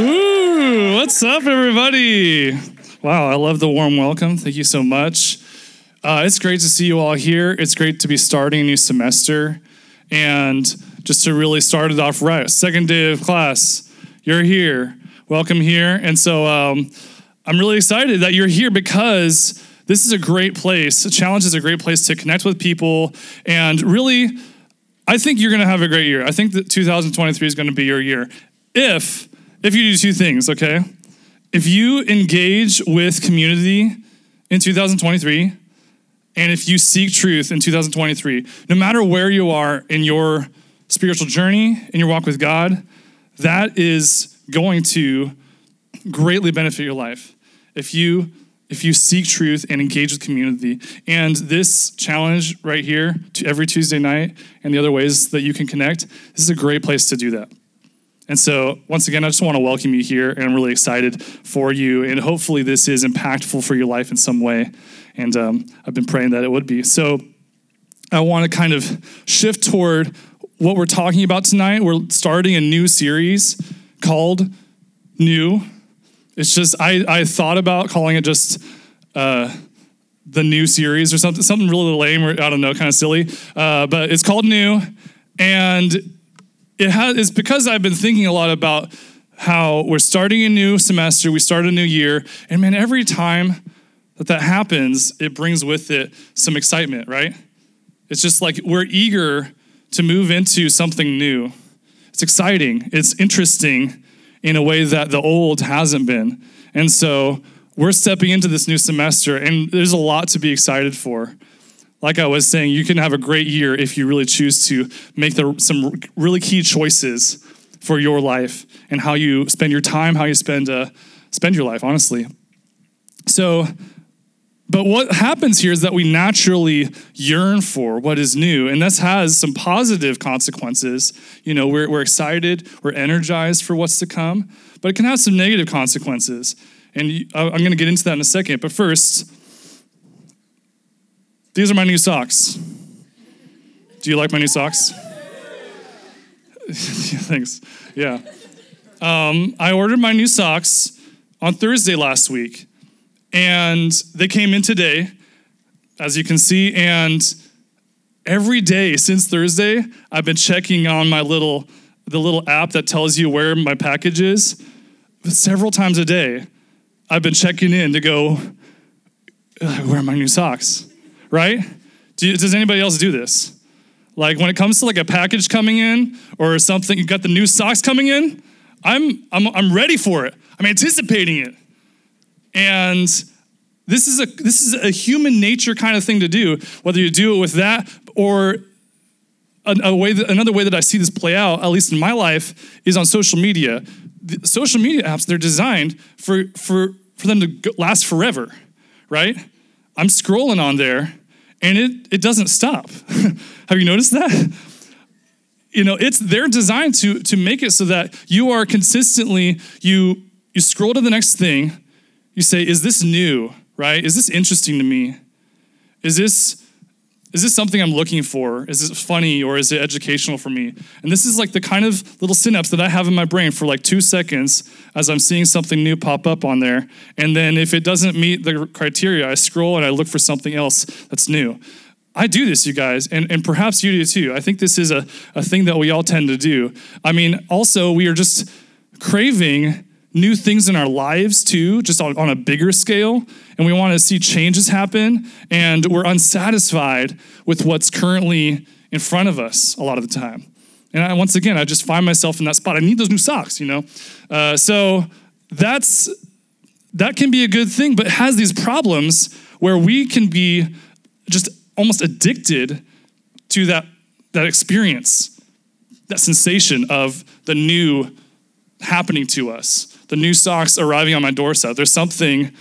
Ooh, what's up, everybody? Wow, I love the warm welcome. Thank you so much. Uh, it's great to see you all here. It's great to be starting a new semester and just to really start it off right. Second day of class, you're here. Welcome here. And so um, I'm really excited that you're here because this is a great place. Challenge is a great place to connect with people and really. I think you're going to have a great year. I think that 2023 is going to be your year. If if you do two things, okay? If you engage with community in 2023, and if you seek truth in 2023, no matter where you are in your spiritual journey, in your walk with God, that is going to greatly benefit your life. If you if you seek truth and engage with community. And this challenge right here, to every Tuesday night, and the other ways that you can connect, this is a great place to do that. And so, once again, I just want to welcome you here, and I'm really excited for you. And hopefully, this is impactful for your life in some way. And um, I've been praying that it would be. So, I want to kind of shift toward what we're talking about tonight. We're starting a new series called New. It's just, I, I thought about calling it just uh, the new series or something, something really lame or I don't know, kind of silly. Uh, but it's called New. And it has, it's because I've been thinking a lot about how we're starting a new semester, we start a new year, and man, every time that that happens, it brings with it some excitement, right? It's just like we're eager to move into something new. It's exciting, it's interesting in a way that the old hasn't been. And so we're stepping into this new semester, and there's a lot to be excited for like I was saying, you can have a great year if you really choose to make the, some really key choices for your life and how you spend your time, how you spend uh, spend your life, honestly. So, but what happens here is that we naturally yearn for what is new, and this has some positive consequences. You know, we're, we're excited, we're energized for what's to come, but it can have some negative consequences. And I'm going to get into that in a second. But first, these are my new socks. Do you like my new socks? Thanks. Yeah. Um, I ordered my new socks on Thursday last week, and they came in today, as you can see. And every day since Thursday, I've been checking on my little the little app that tells you where my package is. Several times a day, I've been checking in to go, where are my new socks? Right? Do, does anybody else do this? Like when it comes to like a package coming in or something, you got the new socks coming in, I'm, I'm, I'm ready for it. I'm anticipating it. And this is a this is a human nature kind of thing to do, whether you do it with that or a, a way that, another way that I see this play out, at least in my life, is on social media. The social media apps, they're designed for, for, for them to last forever, right? I'm scrolling on there and it, it doesn't stop. Have you noticed that? You know, it's they're designed to, to make it so that you are consistently, you you scroll to the next thing, you say, is this new? Right? Is this interesting to me? Is this is this something I'm looking for? Is it funny or is it educational for me? And this is like the kind of little synapse that I have in my brain for like two seconds as I'm seeing something new pop up on there. And then if it doesn't meet the criteria, I scroll and I look for something else that's new. I do this, you guys, and, and perhaps you do too. I think this is a, a thing that we all tend to do. I mean, also, we are just craving new things in our lives too, just on, on a bigger scale. And we want to see changes happen. And we're unsatisfied with what's currently in front of us a lot of the time. And I, once again, I just find myself in that spot. I need those new socks, you know? Uh, so that's that can be a good thing, but has these problems where we can be just almost addicted to that, that experience, that sensation of the new happening to us the new socks arriving on my doorstep. There's something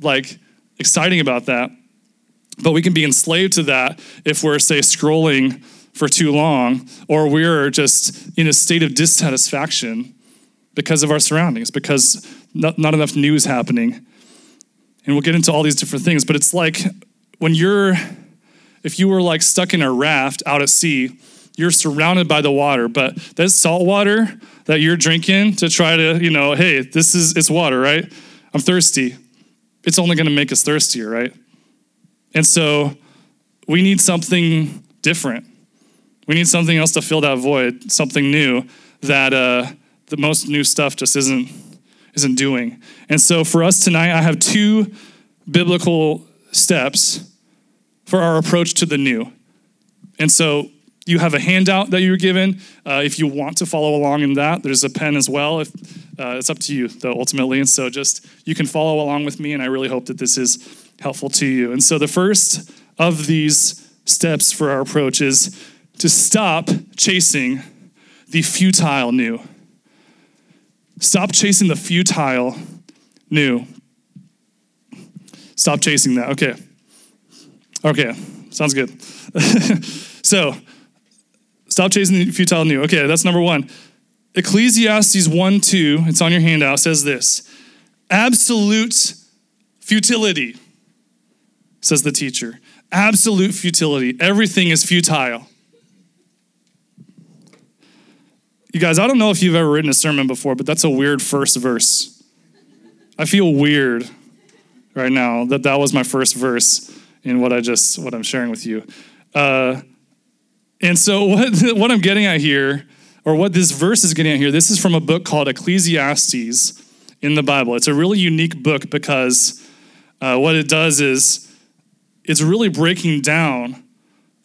like exciting about that. But we can be enslaved to that if we're, say, scrolling for too long, or we're just in a state of dissatisfaction because of our surroundings, because not, not enough news happening. And we'll get into all these different things, but it's like when you're, if you were like stuck in a raft out at sea, you're surrounded by the water, but that salt water, that you're drinking to try to, you know, hey, this is it's water, right? I'm thirsty. It's only going to make us thirstier, right? And so we need something different. We need something else to fill that void, something new that uh, the most new stuff just isn't isn't doing. And so for us tonight, I have two biblical steps for our approach to the new. And so you have a handout that you were given. Uh, if you want to follow along in that, there's a pen as well. If uh, it's up to you, though, ultimately. And so just you can follow along with me, and I really hope that this is helpful to you. And so the first of these steps for our approach is to stop chasing the futile new. Stop chasing the futile new. Stop chasing that. Okay. Okay. Sounds good. so, stop chasing the futile new. Okay, that's number one. Ecclesiastes 1 2, it's on your handout, says this absolute futility, says the teacher. Absolute futility. Everything is futile. You guys, I don't know if you've ever written a sermon before, but that's a weird first verse. I feel weird right now that that was my first verse in what I just what I'm sharing with you. Uh, and so what what I'm getting at here, or what this verse is getting at here, this is from a book called Ecclesiastes in the Bible. It's a really unique book because uh, what it does is it's really breaking down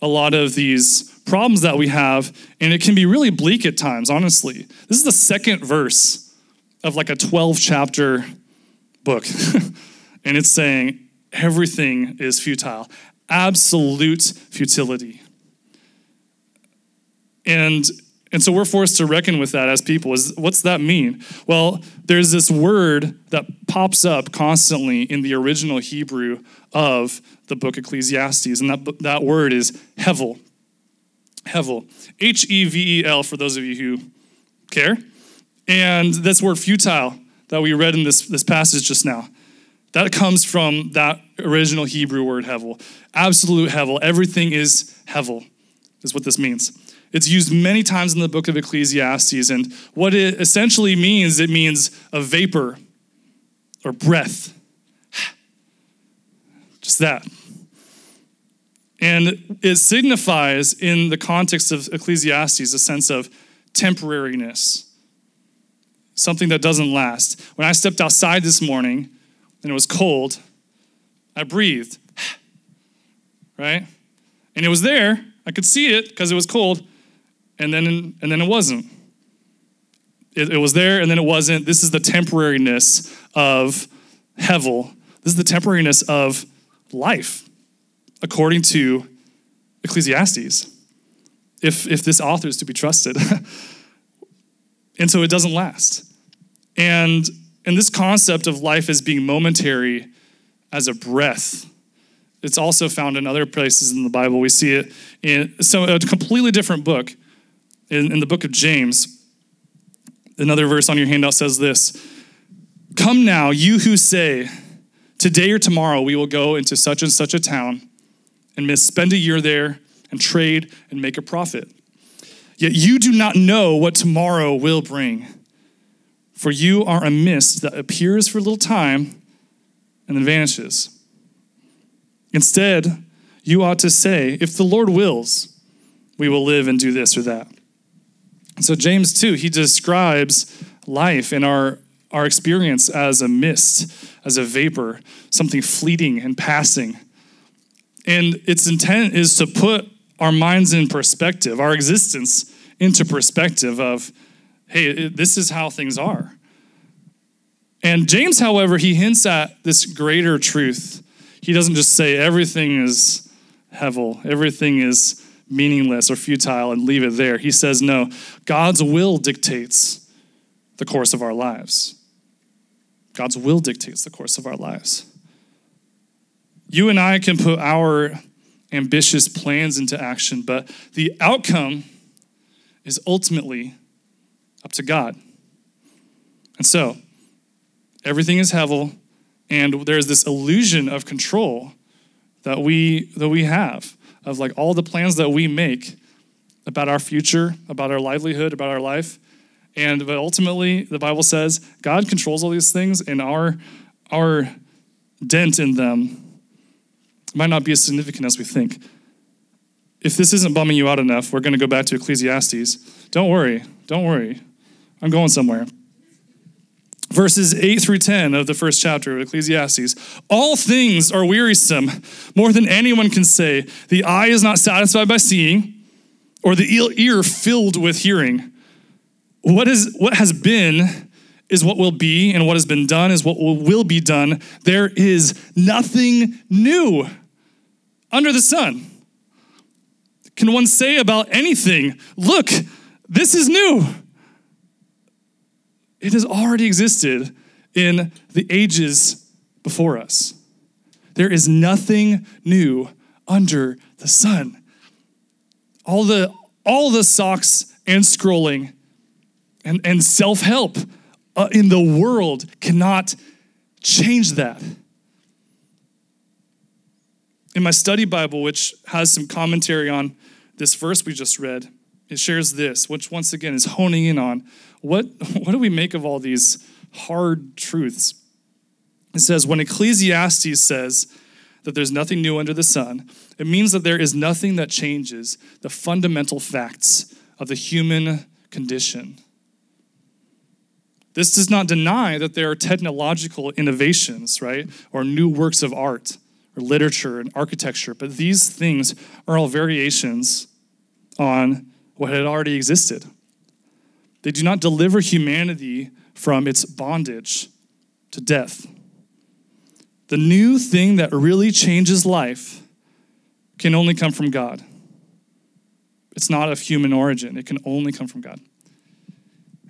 a lot of these problems that we have, and it can be really bleak at times, honestly. This is the second verse of like a 12 chapter book, and it's saying everything is futile, absolute futility. And and so we're forced to reckon with that as people. Is what's that mean? Well, there's this word that pops up constantly in the original Hebrew of the book Ecclesiastes, and that that word is hevel. Hevel. H E V E L for those of you who care. And this word futile that we read in this, this passage just now, that comes from that original Hebrew word hevel. Absolute hevel. Everything is hevel, is what this means. It's used many times in the book of Ecclesiastes, and what it essentially means, it means a vapor or breath. Just that. And it signifies, in the context of Ecclesiastes, a sense of temporariness, something that doesn't last. When I stepped outside this morning and it was cold, I breathed, right? And it was there. I could see it because it was cold, and then and then it wasn't. It, it, was there and then it wasn't. This is the temporariness of Hevel. This is the temporariness of life, according to Ecclesiastes. If if this author is to be trusted, and so it doesn't last. And and this concept of life as being momentary, as a breath. It's also found in other places in the Bible. We see it in so a completely different book in, in the book of James, another verse on your handout says this Come now, you who say, Today or tomorrow we will go into such and such a town and spend a year there and trade and make a profit. Yet you do not know what tomorrow will bring. For you are a mist that appears for a little time and then vanishes. Instead, you ought to say, If the Lord wills, we will live and do this or that. So, James 2, he describes life and our, our experience as a mist, as a vapor, something fleeting and passing. And its intent is to put our minds in perspective, our existence into perspective of, hey, this is how things are. And James, however, he hints at this greater truth. He doesn't just say everything is hevel, everything is meaningless or futile and leave it there. He says, no, God's will dictates the course of our lives. God's will dictates the course of our lives. You and I can put our ambitious plans into action, but the outcome is ultimately up to God. And so, everything is Hevel, and there's this illusion of control that we that we have of like all the plans that we make about our future, about our livelihood, about our life. And but ultimately, the Bible says God controls all these things, and our our dent in them might not be as significant as we think. If this isn't bumming you out enough, we're going to go back to Ecclesiastes. Don't worry, don't worry. I'm going somewhere. Verses 8 through 10 of the first chapter of Ecclesiastes. All things are wearisome, more than anyone can say. The eye is not satisfied by seeing, or the ear filled with hearing. What, is, what has been is what will be, and what has been done is what will be done. There is nothing new under the sun. Can one say about anything, look, this is new? It has already existed in the ages before us. There is nothing new under the sun. All the, all the socks and scrolling and, and self help uh, in the world cannot change that. In my study Bible, which has some commentary on this verse we just read, it shares this, which once again is honing in on what, what do we make of all these hard truths? It says, when Ecclesiastes says that there's nothing new under the sun, it means that there is nothing that changes the fundamental facts of the human condition. This does not deny that there are technological innovations, right? Or new works of art or literature and architecture, but these things are all variations on what had already existed. They do not deliver humanity from its bondage to death. The new thing that really changes life can only come from God. It's not of human origin, it can only come from God.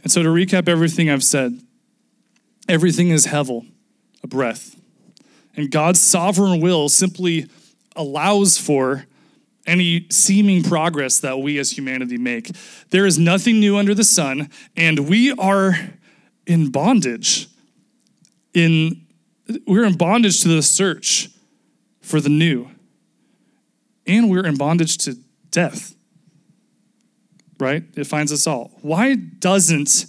And so, to recap everything I've said, everything is hevel, a breath. And God's sovereign will simply allows for any seeming progress that we as humanity make. There is nothing new under the sun, and we are in bondage. In we're in bondage to the search for the new. And we're in bondage to death right? It finds us all. Why doesn't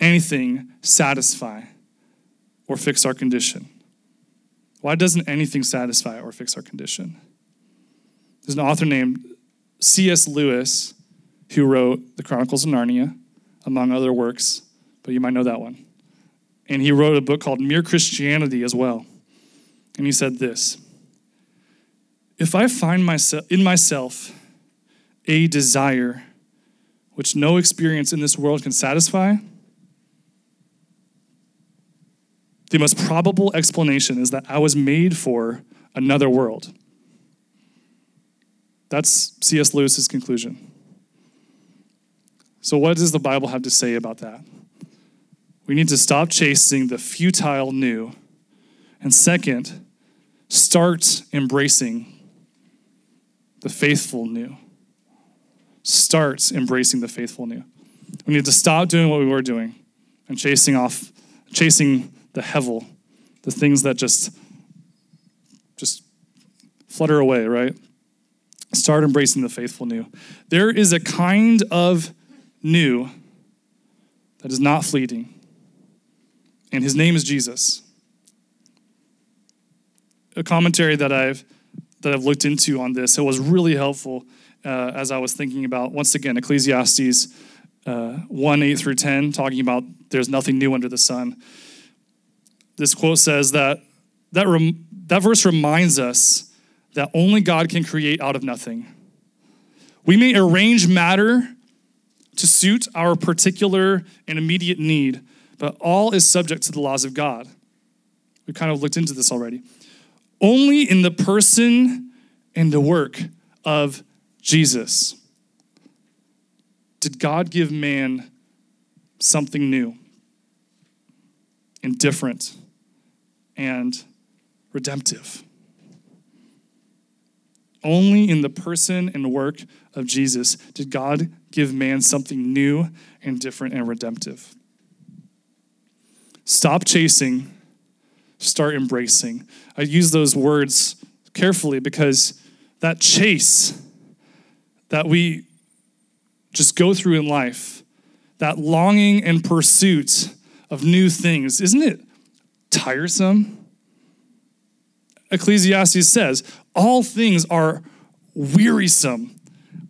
anything satisfy or fix our condition? Why doesn't anything satisfy or fix our condition? There's an author named C.S. Lewis who wrote The Chronicles of Narnia, among other works, but you might know that one. And he wrote a book called Mere Christianity as well. And he said this If I find myself in myself a desire which no experience in this world can satisfy, the most probable explanation is that I was made for another world. That's C.S. Lewis's conclusion. So, what does the Bible have to say about that? We need to stop chasing the futile new. And second, start embracing the faithful new Start embracing the faithful new. We need to stop doing what we were doing and chasing off, chasing the hevel, the things that just, just flutter away, right? Start embracing the faithful new. There is a kind of new that is not fleeting, and his name is Jesus. A commentary that I've that I've looked into on this, it was really helpful uh, as I was thinking about, once again, Ecclesiastes uh, 1 8 through 10, talking about there's nothing new under the sun. This quote says that that, rem- that verse reminds us that only God can create out of nothing. We may arrange matter to suit our particular and immediate need, but all is subject to the laws of God. We kind of looked into this already. Only in the person and the work of Jesus. Did God give man something new and different and redemptive? Only in the person and work of Jesus did God give man something new and different and redemptive. Stop chasing, start embracing. I use those words carefully because that chase that we just go through in life, that longing and pursuit of new things, isn't it tiresome? Ecclesiastes says, all things are wearisome.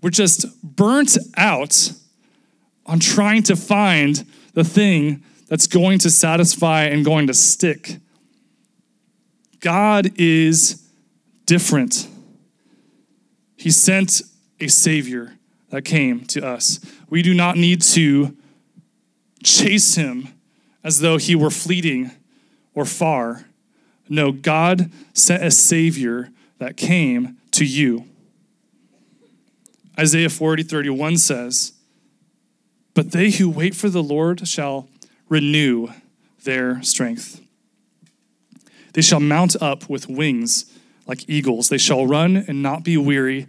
We're just burnt out on trying to find the thing that's going to satisfy and going to stick. God is different. He sent a Savior that came to us. We do not need to chase him as though he were fleeting or far. No, God sent a Savior that came to you. Isaiah 40, 31 says, But they who wait for the Lord shall renew their strength. They shall mount up with wings like eagles. They shall run and not be weary.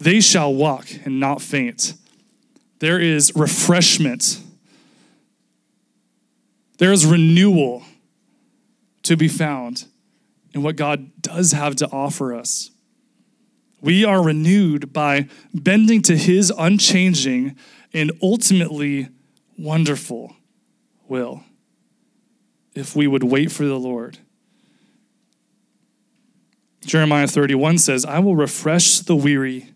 They shall walk and not faint. There is refreshment. There is renewal to be found in what God does have to offer us. We are renewed by bending to his unchanging and ultimately wonderful will if we would wait for the Lord. Jeremiah 31 says, I will refresh the weary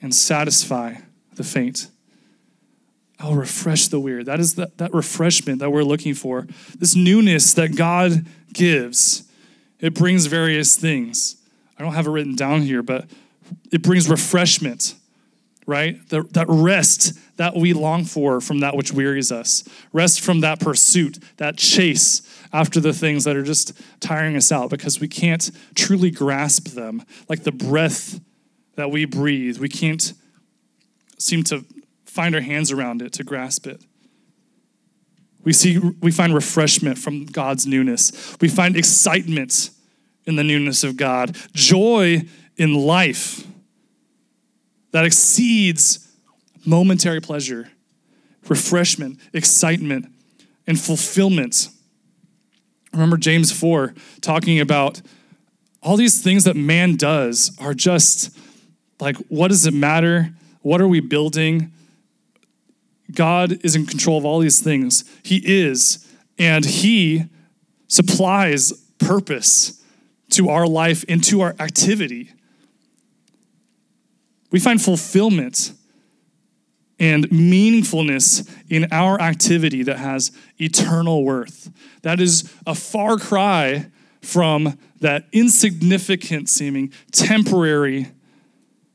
and satisfy the faint. I'll refresh the weary. That is that, that refreshment that we're looking for. This newness that God gives. It brings various things. I don't have it written down here, but it brings refreshment, right? The, that rest that we long for from that which wearies us. Rest from that pursuit, that chase after the things that are just tiring us out because we can't truly grasp them. Like the breath that we breathe, we can't seem to find our hands around it to grasp it. We see we find refreshment from God's newness. We find excitement in the newness of God, joy in life that exceeds momentary pleasure, refreshment, excitement, and fulfillment. Remember James 4 talking about all these things that man does are just like, what does it matter? What are we building? God is in control of all these things. He is, and He supplies purpose to our life and to our activity. We find fulfillment and meaningfulness in our activity that has eternal worth. That is a far cry from that insignificant seeming, temporary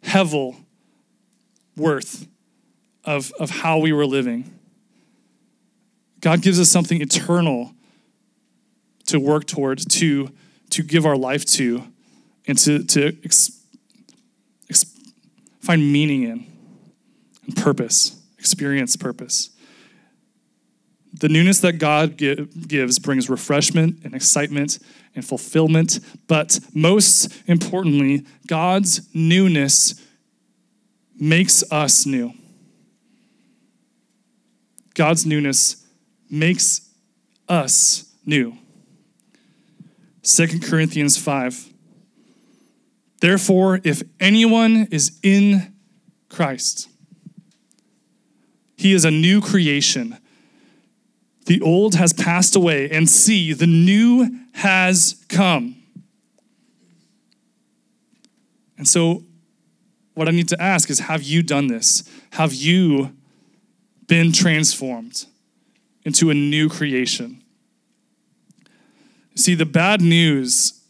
hevel worth of, of how we were living. God gives us something eternal to work toward, to, to give our life to, and to, to ex, ex, find meaning in and purpose, experience purpose. The newness that God give, gives brings refreshment and excitement and fulfillment, but most importantly, God's newness makes us new. God's newness makes us new. 2 Corinthians 5. Therefore, if anyone is in Christ, he is a new creation. The old has passed away, and see, the new has come. And so, what I need to ask is Have you done this? Have you been transformed into a new creation? See, the bad news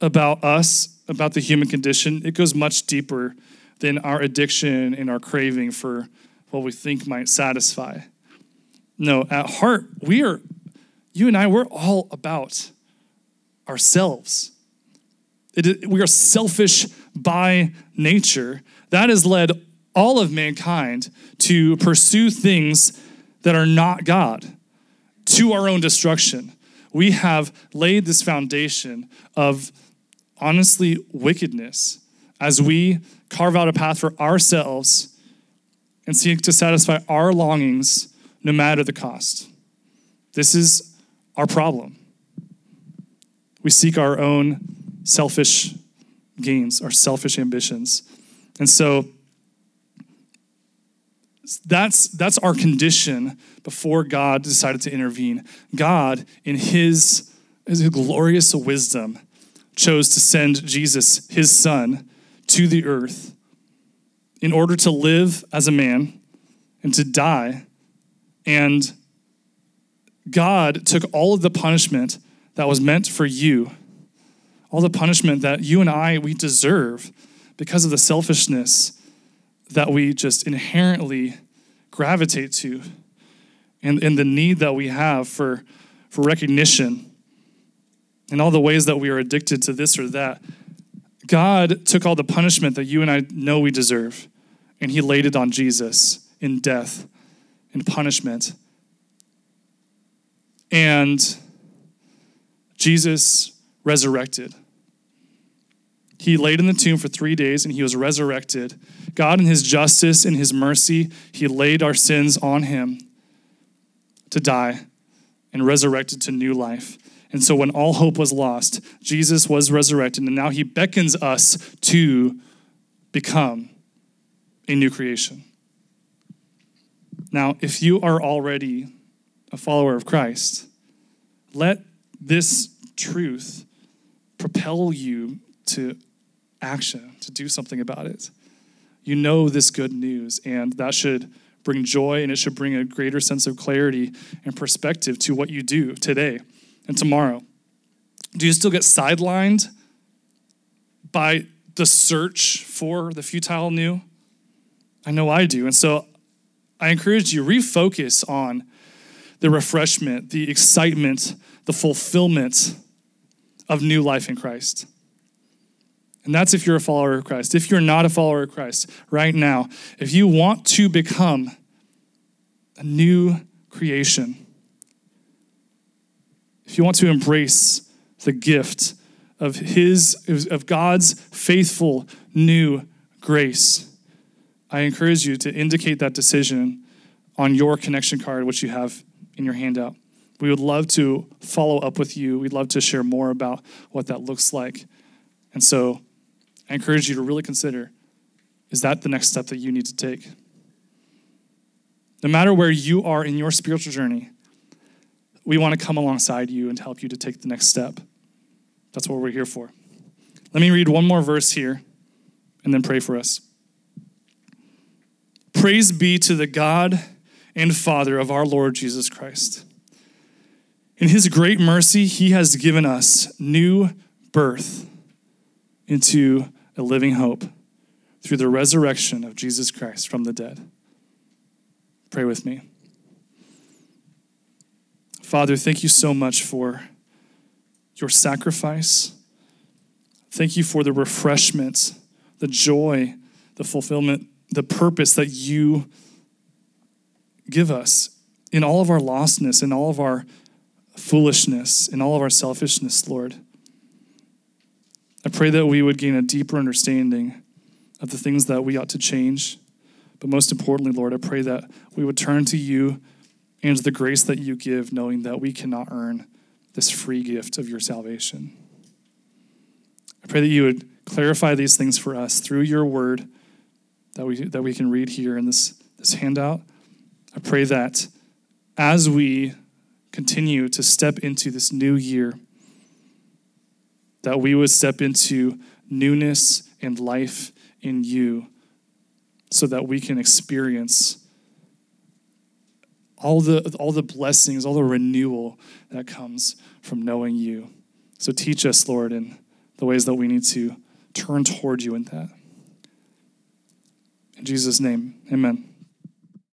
about us, about the human condition, it goes much deeper than our addiction and our craving for what we think might satisfy. No, at heart, we are, you and I, we're all about ourselves. It, we are selfish by nature. That has led all of mankind to pursue things that are not God to our own destruction. We have laid this foundation of honestly wickedness as we carve out a path for ourselves and seek to satisfy our longings no matter the cost. This is our problem. We seek our own selfish gains, our selfish ambitions. And so that's that's our condition before God decided to intervene. God, in his, his glorious wisdom, chose to send Jesus, his son, to the earth in order to live as a man and to die. And God took all of the punishment that was meant for you, all the punishment that you and I we deserve because of the selfishness that we just inherently gravitate to and, and the need that we have for, for recognition and all the ways that we are addicted to this or that. God took all the punishment that you and I know we deserve and he laid it on Jesus in death and punishment. And Jesus resurrected. He laid in the tomb for three days and he was resurrected. God, in his justice and his mercy, he laid our sins on him to die and resurrected to new life. And so, when all hope was lost, Jesus was resurrected, and now he beckons us to become a new creation. Now, if you are already a follower of Christ, let this truth propel you to action, to do something about it. You know this good news, and that should bring joy and it should bring a greater sense of clarity and perspective to what you do today and tomorrow. Do you still get sidelined by the search for the futile new? I know I do. And so I encourage you refocus on the refreshment, the excitement, the fulfillment of new life in Christ. And that's if you're a follower of Christ. If you're not a follower of Christ right now, if you want to become a new creation, if you want to embrace the gift of his of God's faithful new grace, I encourage you to indicate that decision on your connection card which you have in your handout. We would love to follow up with you. We'd love to share more about what that looks like. And so I encourage you to really consider is that the next step that you need to take? No matter where you are in your spiritual journey, we want to come alongside you and help you to take the next step. That's what we're here for. Let me read one more verse here and then pray for us. Praise be to the God and Father of our Lord Jesus Christ. In his great mercy, he has given us new birth into a living hope through the resurrection of Jesus Christ from the dead. Pray with me. Father, thank you so much for your sacrifice. Thank you for the refreshment, the joy, the fulfillment, the purpose that you give us in all of our lostness, in all of our foolishness, in all of our selfishness, Lord. I pray that we would gain a deeper understanding of the things that we ought to change. But most importantly, Lord, I pray that we would turn to you and the grace that you give, knowing that we cannot earn this free gift of your salvation. I pray that you would clarify these things for us through your word that we, that we can read here in this, this handout. I pray that as we continue to step into this new year, that we would step into newness and life in you so that we can experience all the, all the blessings, all the renewal that comes from knowing you. So teach us, Lord, in the ways that we need to turn toward you in that. In Jesus' name, amen.